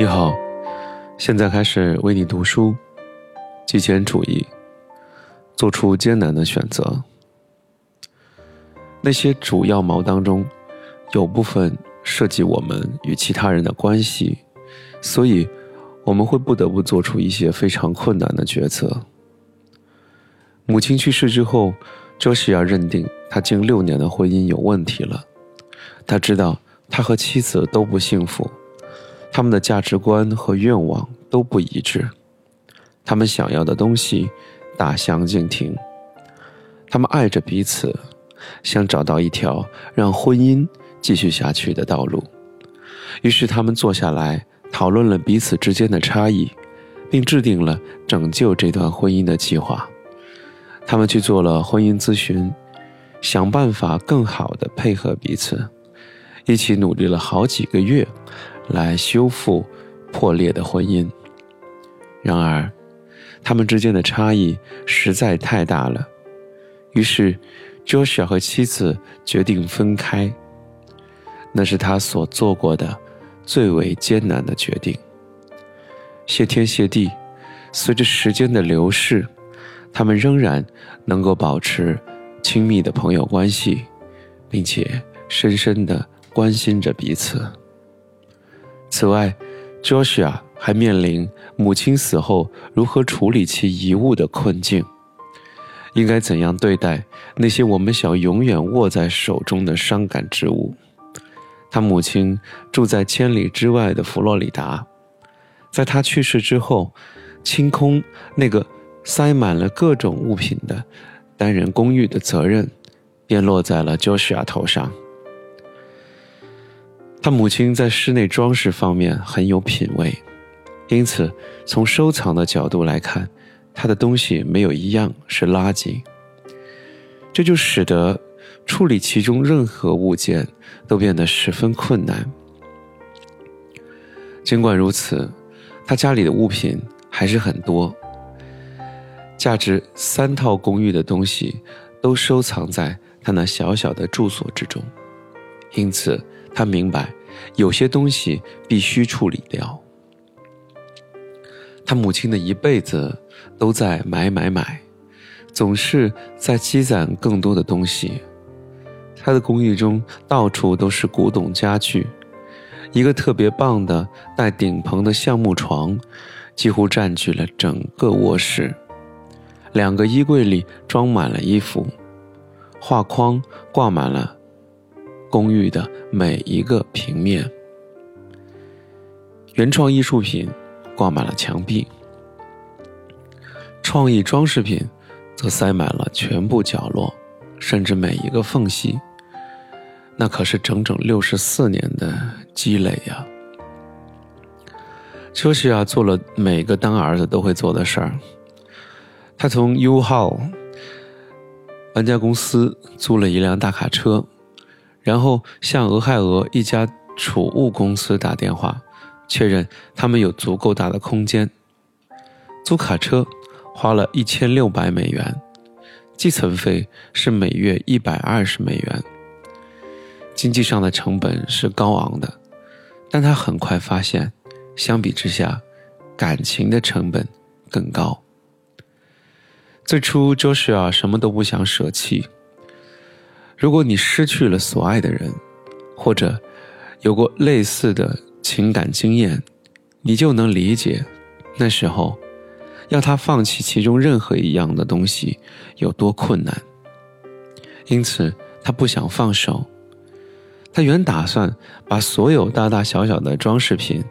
你好，现在开始为你读书。极简主义，做出艰难的选择。那些主要毛当中，有部分涉及我们与其他人的关系，所以我们会不得不做出一些非常困难的决策。母亲去世之后，周西亚认定他近六年的婚姻有问题了。他知道他和妻子都不幸福。他们的价值观和愿望都不一致，他们想要的东西大相径庭。他们爱着彼此，想找到一条让婚姻继续下去的道路。于是，他们坐下来讨论了彼此之间的差异，并制定了拯救这段婚姻的计划。他们去做了婚姻咨询，想办法更好地配合彼此，一起努力了好几个月。来修复破裂的婚姻。然而，他们之间的差异实在太大了，于是，Joshua 和妻子决定分开。那是他所做过的最为艰难的决定。谢天谢地，随着时间的流逝，他们仍然能够保持亲密的朋友关系，并且深深的关心着彼此。此外，Joshua 还面临母亲死后如何处理其遗物的困境。应该怎样对待那些我们想永远握在手中的伤感之物？他母亲住在千里之外的佛罗里达，在他去世之后，清空那个塞满了各种物品的单人公寓的责任，便落在了 Joshua 头上。他母亲在室内装饰方面很有品味，因此从收藏的角度来看，他的东西没有一样是垃圾。这就使得处理其中任何物件都变得十分困难。尽管如此，他家里的物品还是很多，价值三套公寓的东西都收藏在他那小小的住所之中，因此。他明白，有些东西必须处理掉。他母亲的一辈子都在买买买，总是在积攒更多的东西。他的公寓中到处都是古董家具，一个特别棒的带顶棚的橡木床，几乎占据了整个卧室。两个衣柜里装满了衣服，画框挂满了。公寓的每一个平面，原创艺术品挂满了墙壁，创意装饰品则塞满了全部角落，甚至每一个缝隙。那可是整整六十四年的积累呀！丘西亚做了每个当儿子都会做的事儿，他从 U 号搬家公司租了一辆大卡车。然后向俄亥俄一家储物公司打电话，确认他们有足够大的空间。租卡车花了一千六百美元，寄存费是每月一百二十美元。经济上的成本是高昂的，但他很快发现，相比之下，感情的成本更高。最初，Joshua 什么都不想舍弃。如果你失去了所爱的人，或者有过类似的情感经验，你就能理解，那时候要他放弃其中任何一样的东西有多困难。因此，他不想放手。他原打算把所有大大小小的装饰品、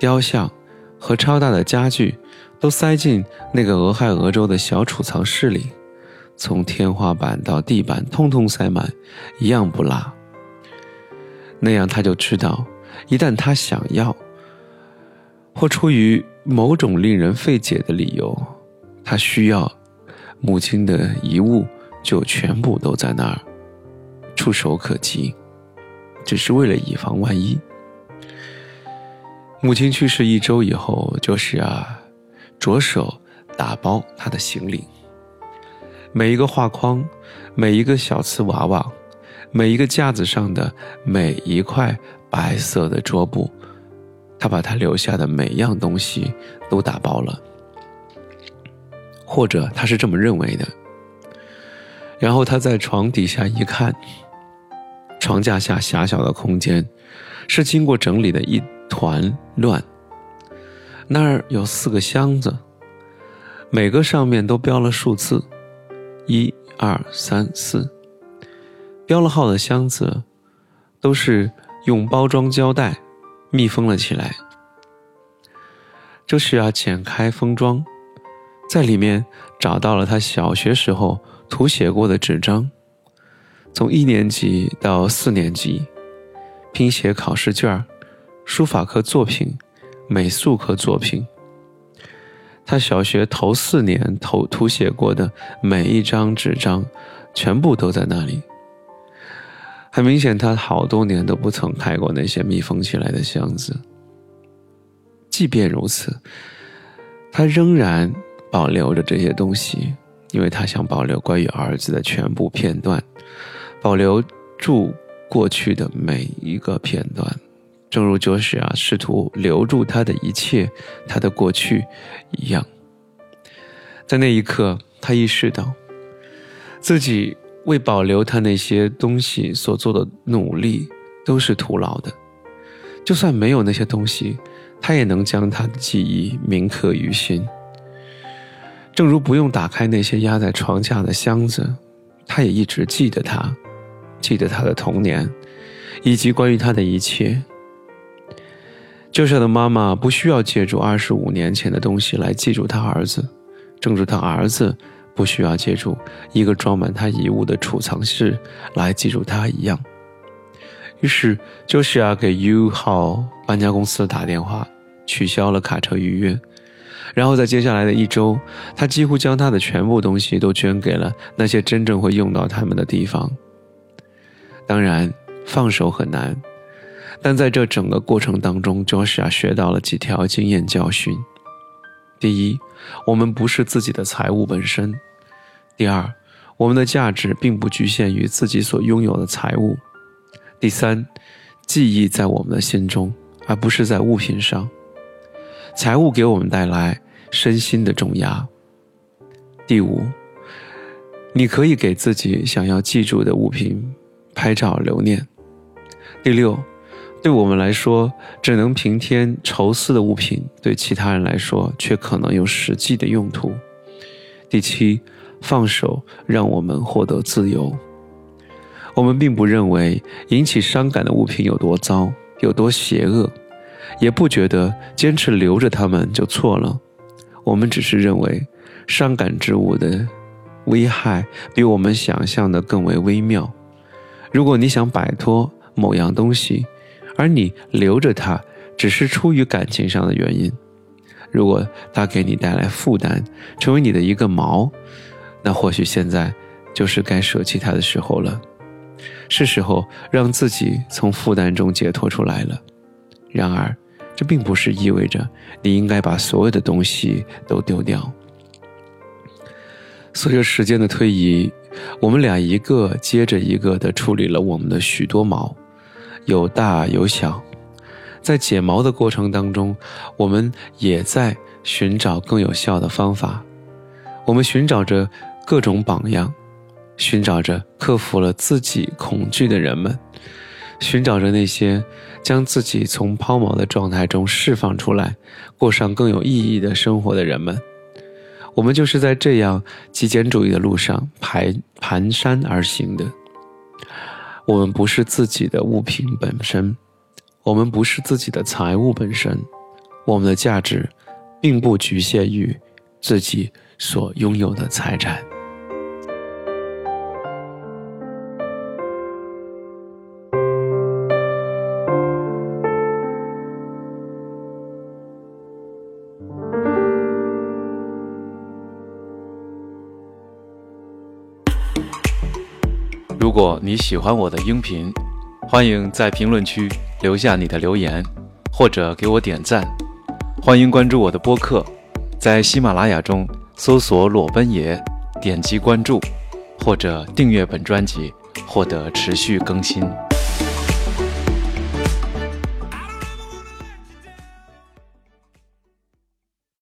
雕像和超大的家具都塞进那个俄亥俄州的小储藏室里。从天花板到地板，通通塞满，一样不落。那样他就知道，一旦他想要，或出于某种令人费解的理由，他需要母亲的遗物，就全部都在那儿，触手可及，只是为了以防万一。母亲去世一周以后，就是啊，着手打包他的行李。每一个画框，每一个小瓷娃娃，每一个架子上的每一块白色的桌布，他把他留下的每样东西都打包了，或者他是这么认为的。然后他在床底下一看，床架下狭小的空间是经过整理的一团乱。那儿有四个箱子，每个上面都标了数字，一、二、三、四。标了号的箱子都是用包装胶带密封了起来。这是要剪开封装，在里面找到了他小学时候涂写过的纸张，从一年级到四年级，拼写考试卷、书法课作品。美术课作品，他小学头四年头涂写过的每一张纸张，全部都在那里。很明显，他好多年都不曾开过那些密封起来的箱子。即便如此，他仍然保留着这些东西，因为他想保留关于儿子的全部片段，保留住过去的每一个片段。正如卓西啊试图留住他的一切，他的过去一样，在那一刻，他意识到自己为保留他那些东西所做的努力都是徒劳的。就算没有那些东西，他也能将他的记忆铭刻于心。正如不用打开那些压在床下的箱子，他也一直记得他，记得他的童年，以及关于他的一切。旧舍的妈妈不需要借助二十五年前的东西来记住他儿子，正如他儿子不需要借助一个装满他遗物的储藏室来记住他一样。于是，就是要给 U 号搬家公司打电话，取消了卡车预约。然后在接下来的一周，他几乎将他的全部东西都捐给了那些真正会用到他们的地方。当然，放手很难。但在这整个过程当中，Joshua 学到了几条经验教训：第一，我们不是自己的财物本身；第二，我们的价值并不局限于自己所拥有的财物；第三，记忆在我们的心中，而不是在物品上。财物给我们带来身心的重压。第五，你可以给自己想要记住的物品拍照留念。第六。对我们来说，只能平添愁思的物品，对其他人来说却可能有实际的用途。第七，放手让我们获得自由。我们并不认为引起伤感的物品有多糟、有多邪恶，也不觉得坚持留着它们就错了。我们只是认为，伤感之物的危害比我们想象的更为微妙。如果你想摆脱某样东西，而你留着它，只是出于感情上的原因。如果它给你带来负担，成为你的一个锚，那或许现在就是该舍弃它的时候了。是时候让自己从负担中解脱出来了。然而，这并不是意味着你应该把所有的东西都丢掉。随着时间的推移，我们俩一个接着一个地处理了我们的许多锚。有大有小，在解毛的过程当中，我们也在寻找更有效的方法。我们寻找着各种榜样，寻找着克服了自己恐惧的人们，寻找着那些将自己从抛锚的状态中释放出来，过上更有意义的生活的人们。我们就是在这样极简主义的路上排蹒跚而行的。我们不是自己的物品本身，我们不是自己的财物本身，我们的价值，并不局限于自己所拥有的财产。如果你喜欢我的音频，欢迎在评论区留下你的留言，或者给我点赞。欢迎关注我的播客，在喜马拉雅中搜索“裸奔爷”，点击关注，或者订阅本专辑，获得持续更新。